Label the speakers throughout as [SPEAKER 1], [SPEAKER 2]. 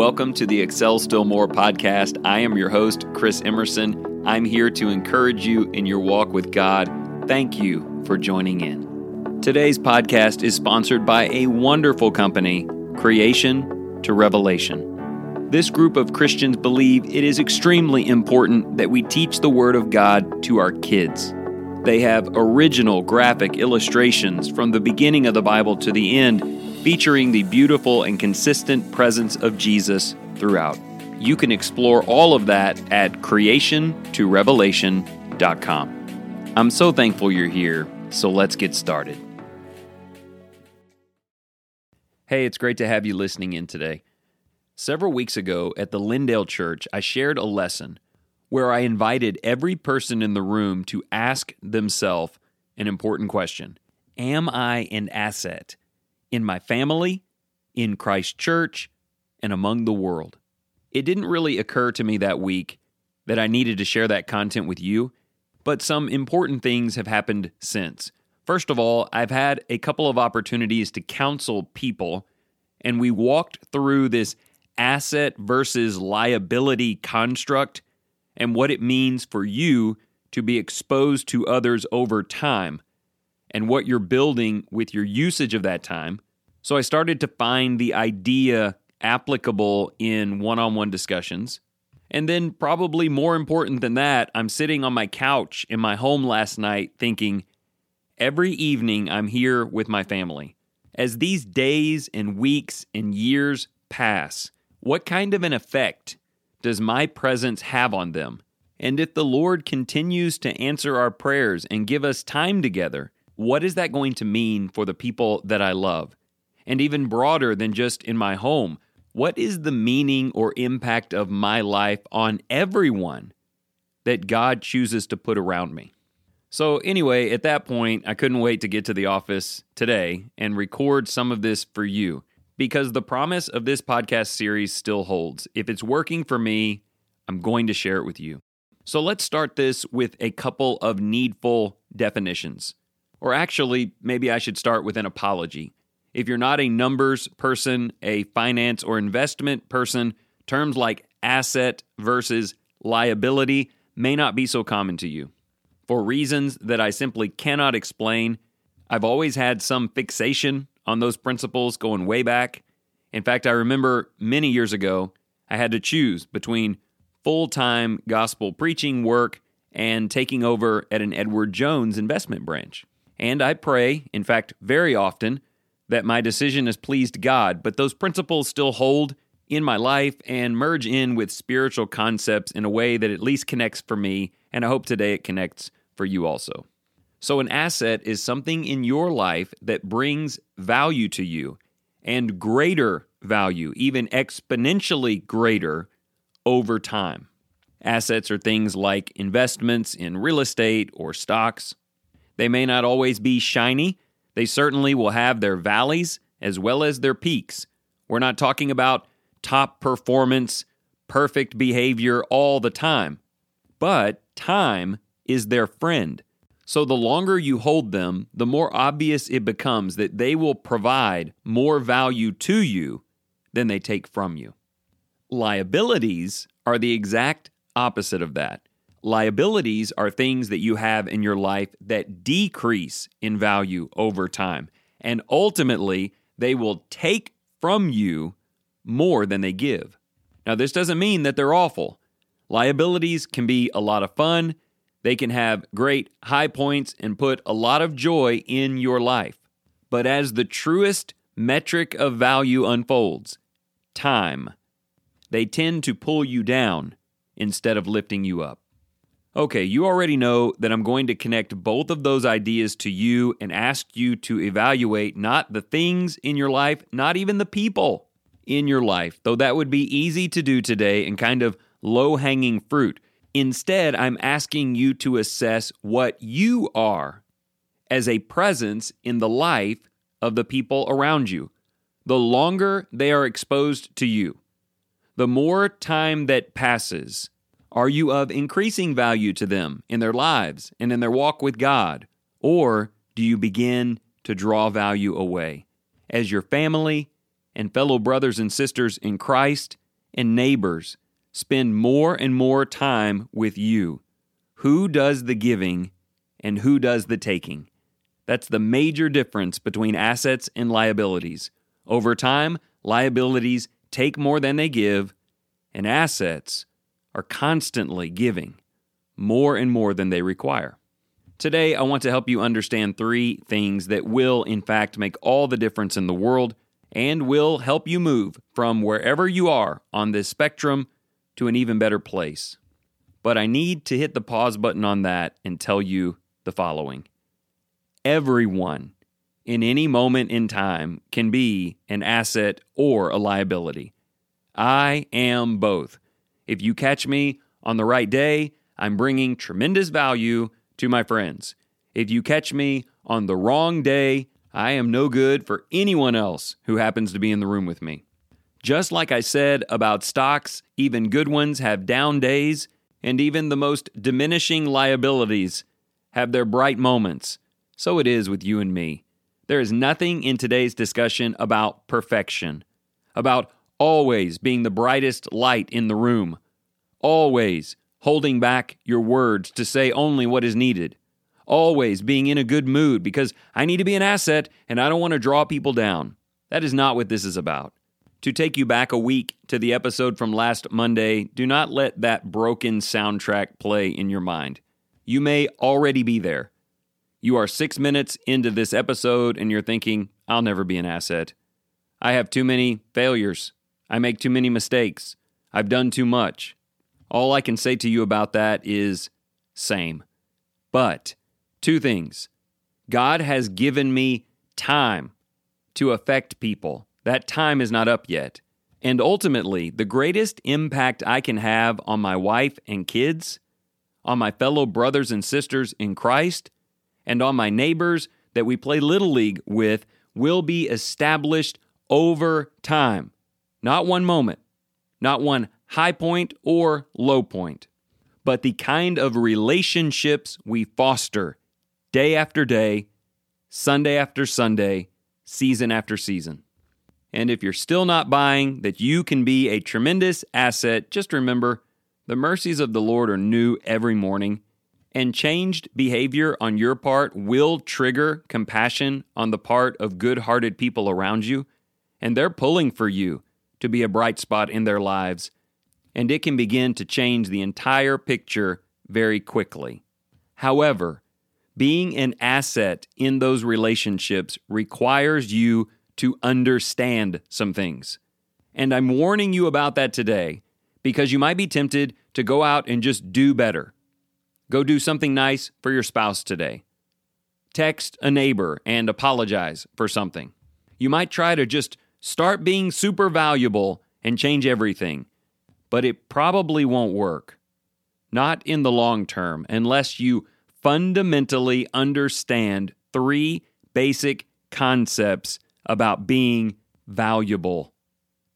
[SPEAKER 1] Welcome to the Excel Still More podcast. I am your host, Chris Emerson. I'm here to encourage you in your walk with God. Thank you for joining in. Today's podcast is sponsored by a wonderful company, Creation to Revelation. This group of Christians believe it is extremely important that we teach the Word of God to our kids. They have original graphic illustrations from the beginning of the Bible to the end featuring the beautiful and consistent presence of Jesus throughout. You can explore all of that at creationtorevelation.com. I'm so thankful you're here, so let's get started. Hey, it's great to have you listening in today. Several weeks ago at the Lindale Church, I shared a lesson where I invited every person in the room to ask themselves an important question Am I an asset? In my family, in Christ Church, and among the world. It didn't really occur to me that week that I needed to share that content with you, but some important things have happened since. First of all, I've had a couple of opportunities to counsel people, and we walked through this asset versus liability construct and what it means for you to be exposed to others over time and what you're building with your usage of that time. So I started to find the idea applicable in one on one discussions. And then, probably more important than that, I'm sitting on my couch in my home last night thinking, every evening I'm here with my family. As these days and weeks and years pass, what kind of an effect does my presence have on them? And if the Lord continues to answer our prayers and give us time together, what is that going to mean for the people that I love? And even broader than just in my home, what is the meaning or impact of my life on everyone that God chooses to put around me? So, anyway, at that point, I couldn't wait to get to the office today and record some of this for you because the promise of this podcast series still holds. If it's working for me, I'm going to share it with you. So, let's start this with a couple of needful definitions. Or actually, maybe I should start with an apology. If you're not a numbers person, a finance or investment person, terms like asset versus liability may not be so common to you. For reasons that I simply cannot explain, I've always had some fixation on those principles going way back. In fact, I remember many years ago, I had to choose between full time gospel preaching work and taking over at an Edward Jones investment branch. And I pray, in fact, very often, that my decision has pleased God, but those principles still hold in my life and merge in with spiritual concepts in a way that at least connects for me, and I hope today it connects for you also. So, an asset is something in your life that brings value to you and greater value, even exponentially greater over time. Assets are things like investments in real estate or stocks. They may not always be shiny, they certainly will have their valleys as well as their peaks. We're not talking about top performance, perfect behavior all the time, but time is their friend. So the longer you hold them, the more obvious it becomes that they will provide more value to you than they take from you. Liabilities are the exact opposite of that. Liabilities are things that you have in your life that decrease in value over time. And ultimately, they will take from you more than they give. Now, this doesn't mean that they're awful. Liabilities can be a lot of fun, they can have great high points and put a lot of joy in your life. But as the truest metric of value unfolds, time, they tend to pull you down instead of lifting you up. Okay, you already know that I'm going to connect both of those ideas to you and ask you to evaluate not the things in your life, not even the people in your life, though that would be easy to do today and kind of low hanging fruit. Instead, I'm asking you to assess what you are as a presence in the life of the people around you. The longer they are exposed to you, the more time that passes, are you of increasing value to them in their lives and in their walk with God? Or do you begin to draw value away? As your family and fellow brothers and sisters in Christ, and neighbors spend more and more time with you. Who does the giving and who does the taking? That's the major difference between assets and liabilities. Over time, liabilities take more than they give, and assets are constantly giving more and more than they require. Today, I want to help you understand three things that will, in fact, make all the difference in the world and will help you move from wherever you are on this spectrum to an even better place. But I need to hit the pause button on that and tell you the following Everyone in any moment in time can be an asset or a liability. I am both. If you catch me on the right day, I'm bringing tremendous value to my friends. If you catch me on the wrong day, I am no good for anyone else who happens to be in the room with me. Just like I said about stocks, even good ones have down days, and even the most diminishing liabilities have their bright moments. So it is with you and me. There is nothing in today's discussion about perfection, about always being the brightest light in the room, always holding back your words to say only what is needed, always being in a good mood because I need to be an asset and I don't want to draw people down. That is not what this is about. To take you back a week to the episode from last Monday, do not let that broken soundtrack play in your mind. You may already be there. You are six minutes into this episode and you're thinking, I'll never be an asset. I have too many failures. I make too many mistakes. I've done too much. All I can say to you about that is same. But two things God has given me time to affect people. That time is not up yet. And ultimately, the greatest impact I can have on my wife and kids, on my fellow brothers and sisters in Christ, and on my neighbors that we play Little League with will be established over time. Not one moment, not one high point or low point, but the kind of relationships we foster day after day, Sunday after Sunday, season after season. And if you're still not buying that you can be a tremendous asset, just remember the mercies of the Lord are new every morning, and changed behavior on your part will trigger compassion on the part of good hearted people around you, and they're pulling for you to be a bright spot in their lives and it can begin to change the entire picture very quickly. However, being an asset in those relationships requires you to understand some things. And I'm warning you about that today because you might be tempted to go out and just do better. Go do something nice for your spouse today. Text a neighbor and apologize for something. You might try to just start being super valuable and change everything but it probably won't work. Not in the long term, unless you fundamentally understand three basic concepts about being valuable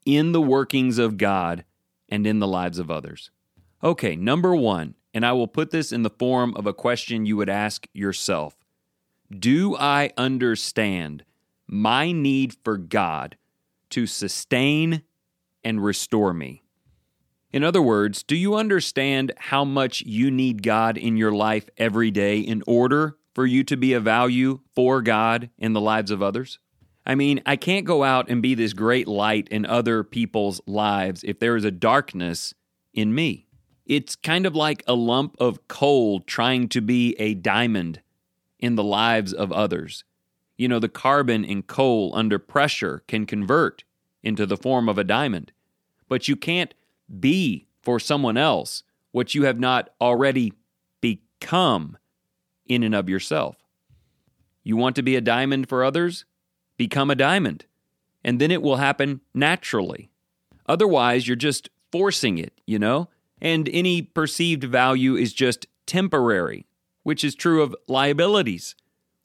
[SPEAKER 1] in the workings of God and in the lives of others. Okay, number one, and I will put this in the form of a question you would ask yourself Do I understand my need for God to sustain and restore me? In other words, do you understand how much you need God in your life every day in order for you to be a value for God in the lives of others? I mean, I can't go out and be this great light in other people's lives if there is a darkness in me. It's kind of like a lump of coal trying to be a diamond in the lives of others. You know, the carbon in coal under pressure can convert into the form of a diamond, but you can't be for someone else what you have not already become in and of yourself. You want to be a diamond for others? Become a diamond, and then it will happen naturally. Otherwise, you're just forcing it, you know? And any perceived value is just temporary, which is true of liabilities.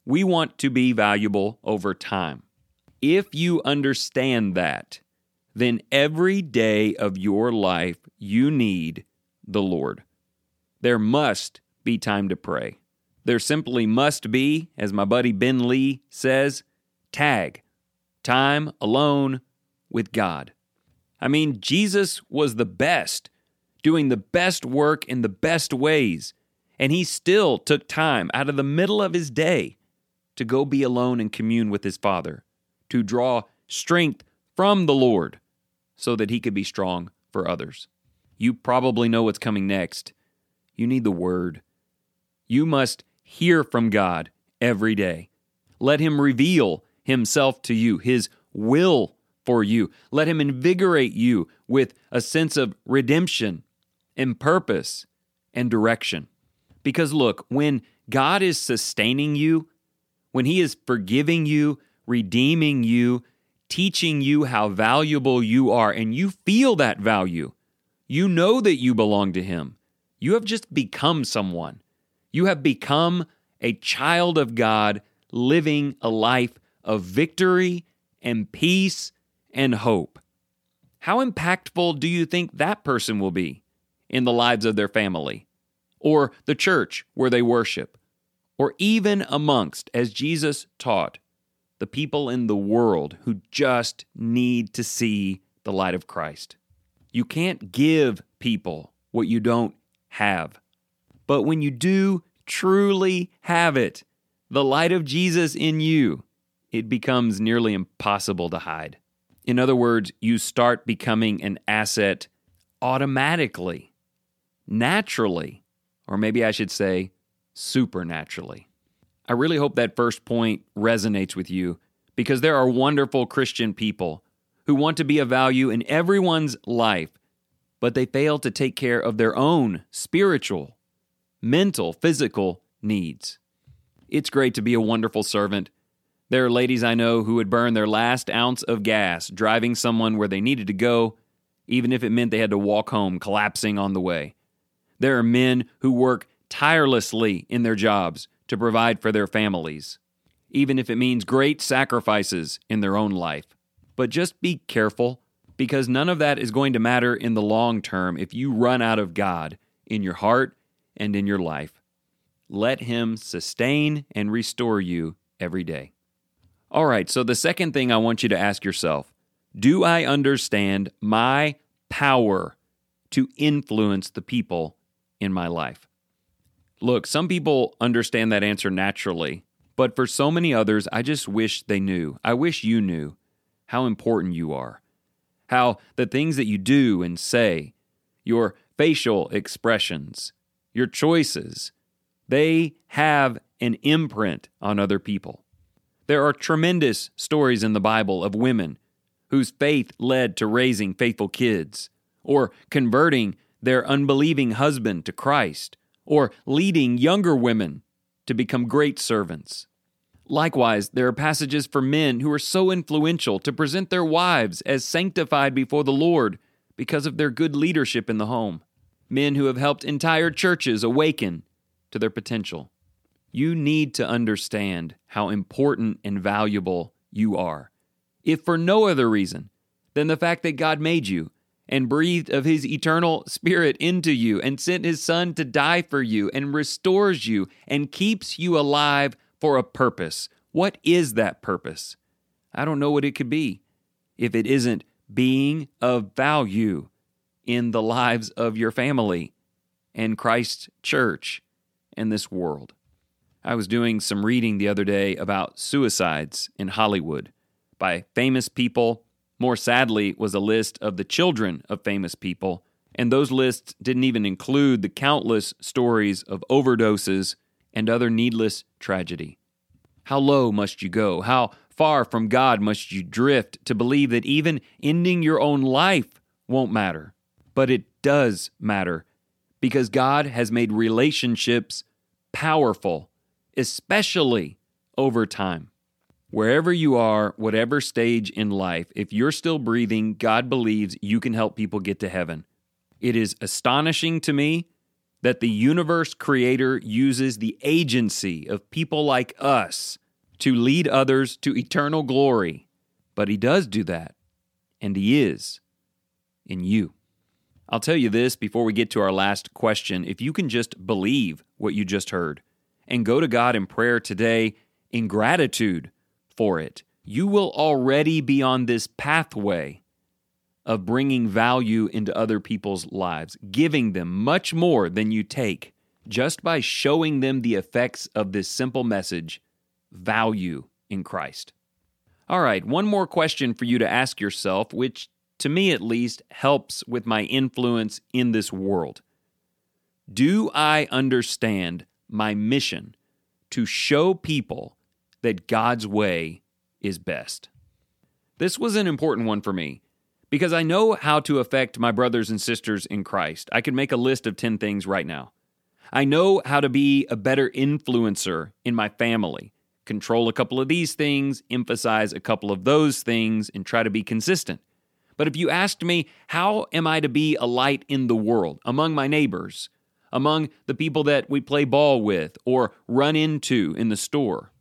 [SPEAKER 1] We want to be valuable over time. If you understand that, then every day of your life you need the Lord. There must be time to pray. There simply must be, as my buddy Ben Lee says, tag, time alone with God. I mean, Jesus was the best, doing the best work in the best ways, and he still took time out of the middle of his day to go be alone and commune with his Father, to draw strength from the Lord so that he could be strong for others. You probably know what's coming next. You need the Word. You must hear from God every day. Let Him reveal Himself to you, His will for you. Let Him invigorate you with a sense of redemption and purpose and direction. Because look, when God is sustaining you, when He is forgiving you, redeeming you, teaching you how valuable you are, and you feel that value, you know that you belong to Him. You have just become someone. You have become a child of God living a life of victory and peace and hope. How impactful do you think that person will be in the lives of their family, or the church where they worship, or even amongst, as Jesus taught, the people in the world who just need to see the light of Christ? You can't give people what you don't have. But when you do truly have it, the light of Jesus in you, it becomes nearly impossible to hide. In other words, you start becoming an asset automatically, naturally, or maybe I should say supernaturally. I really hope that first point resonates with you because there are wonderful Christian people who want to be of value in everyone's life, but they fail to take care of their own spiritual, mental, physical needs. It's great to be a wonderful servant there are ladies I know who would burn their last ounce of gas driving someone where they needed to go, even if it meant they had to walk home collapsing on the way. There are men who work tirelessly in their jobs to provide for their families, even if it means great sacrifices in their own life. But just be careful, because none of that is going to matter in the long term if you run out of God in your heart and in your life. Let Him sustain and restore you every day. All right, so the second thing I want you to ask yourself do I understand my power to influence the people in my life? Look, some people understand that answer naturally, but for so many others, I just wish they knew. I wish you knew how important you are. How the things that you do and say, your facial expressions, your choices, they have an imprint on other people. There are tremendous stories in the Bible of women whose faith led to raising faithful kids, or converting their unbelieving husband to Christ, or leading younger women to become great servants. Likewise, there are passages for men who are so influential to present their wives as sanctified before the Lord because of their good leadership in the home. Men who have helped entire churches awaken to their potential. You need to understand how important and valuable you are, if for no other reason than the fact that God made you and breathed of his eternal spirit into you and sent his son to die for you and restores you and keeps you alive for a purpose. What is that purpose? I don't know what it could be if it isn't being of value in the lives of your family and Christ's church and this world. I was doing some reading the other day about suicides in Hollywood by famous people. More sadly, was a list of the children of famous people, and those lists didn't even include the countless stories of overdoses and other needless tragedy. How low must you go? How far from God must you drift to believe that even ending your own life won't matter? But it does matter because God has made relationships powerful especially over time. Wherever you are, whatever stage in life, if you're still breathing, God believes you can help people get to heaven. It is astonishing to me that the universe creator uses the agency of people like us to lead others to eternal glory. But he does do that, and he is in you. I'll tell you this before we get to our last question. If you can just believe what you just heard, and go to God in prayer today in gratitude for it, you will already be on this pathway of bringing value into other people's lives, giving them much more than you take just by showing them the effects of this simple message value in Christ. All right, one more question for you to ask yourself, which to me at least helps with my influence in this world. Do I understand my mission to show people that God's way is best? This was an important one for me because I know how to affect my brothers and sisters in Christ. I could make a list of 10 things right now. I know how to be a better influencer in my family, control a couple of these things, emphasize a couple of those things, and try to be consistent. But if you asked me, how am I to be a light in the world among my neighbors, among the people that we play ball with or run into in the store?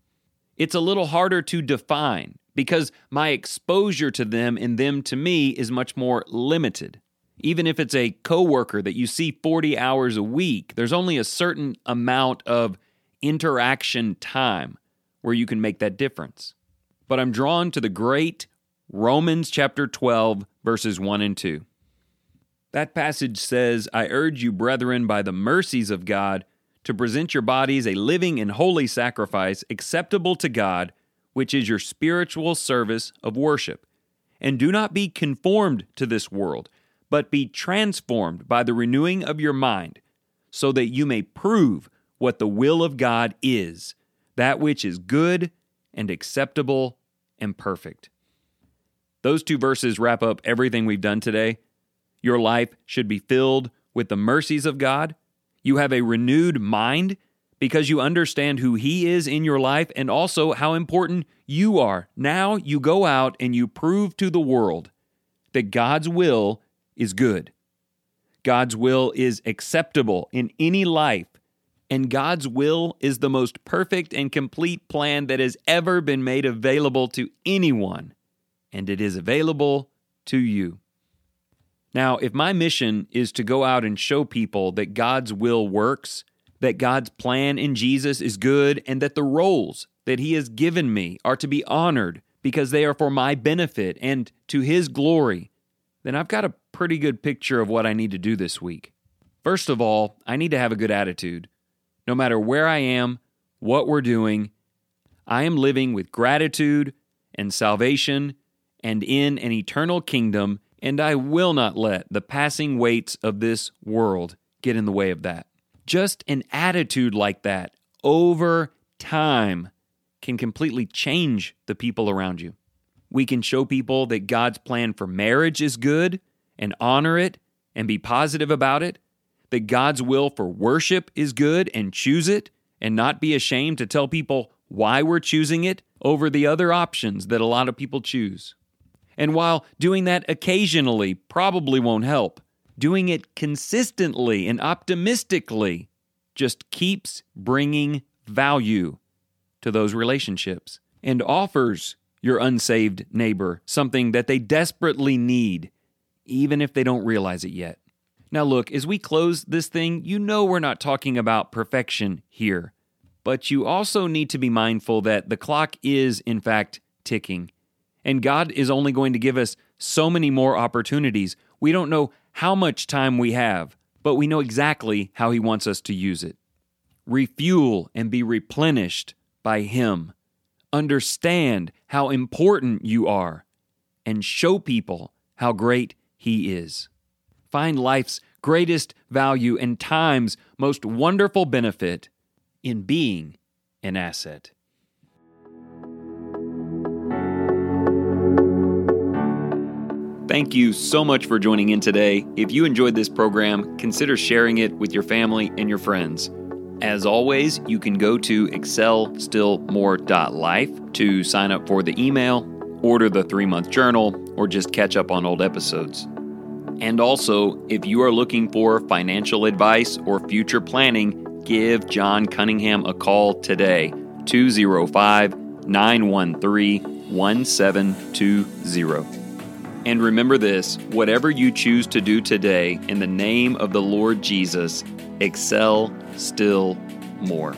[SPEAKER 1] It's a little harder to define because my exposure to them and them to me is much more limited. Even if it's a coworker that you see 40 hours a week, there's only a certain amount of interaction time where you can make that difference. But I'm drawn to the great Romans chapter 12, verses 1 and 2. That passage says, I urge you, brethren, by the mercies of God, to present your bodies a living and holy sacrifice acceptable to God, which is your spiritual service of worship. And do not be conformed to this world but be transformed by the renewing of your mind, so that you may prove what the will of God is, that which is good and acceptable and perfect. Those two verses wrap up everything we've done today. Your life should be filled with the mercies of God. You have a renewed mind because you understand who He is in your life and also how important you are. Now you go out and you prove to the world that God's will is good. God's will is acceptable in any life, and God's will is the most perfect and complete plan that has ever been made available to anyone, and it is available to you. Now, if my mission is to go out and show people that God's will works, that God's plan in Jesus is good, and that the roles that He has given me are to be honored because they are for my benefit and to His glory, then I've got a pretty good picture of what I need to do this week. First of all, I need to have a good attitude. No matter where I am, what we're doing, I am living with gratitude and salvation and in an eternal kingdom, and I will not let the passing weights of this world get in the way of that. Just an attitude like that over time can completely change the people around you. We can show people that God's plan for marriage is good and honor it and be positive about it, that God's will for worship is good and choose it and not be ashamed to tell people why we're choosing it over the other options that a lot of people choose. And while doing that occasionally probably won't help, doing it consistently and optimistically just keeps bringing value to those relationships and offers your unsaved neighbor something that they desperately need, even if they don't realize it yet. Now, look, as we close this thing, you know we're not talking about perfection here, but you also need to be mindful that the clock is, in fact, ticking. And God is only going to give us so many more opportunities. We don't know how much time we have, but we know exactly how He wants us to use it. Refuel and be replenished by Him understand how important you are, and show people how great He is. Find life's greatest value and time's most wonderful benefit in being an asset. Thank you so much for joining in today. If you enjoyed this program, consider sharing it with your family and your friends. As always, you can go to excelstillmore.life to sign up for the email, order the three month journal, or just catch up on old episodes. And also, if you are looking for financial advice or future planning, give John Cunningham a call today 205 913 1720. And remember this whatever you choose to do today in the name of the Lord Jesus, excel still more.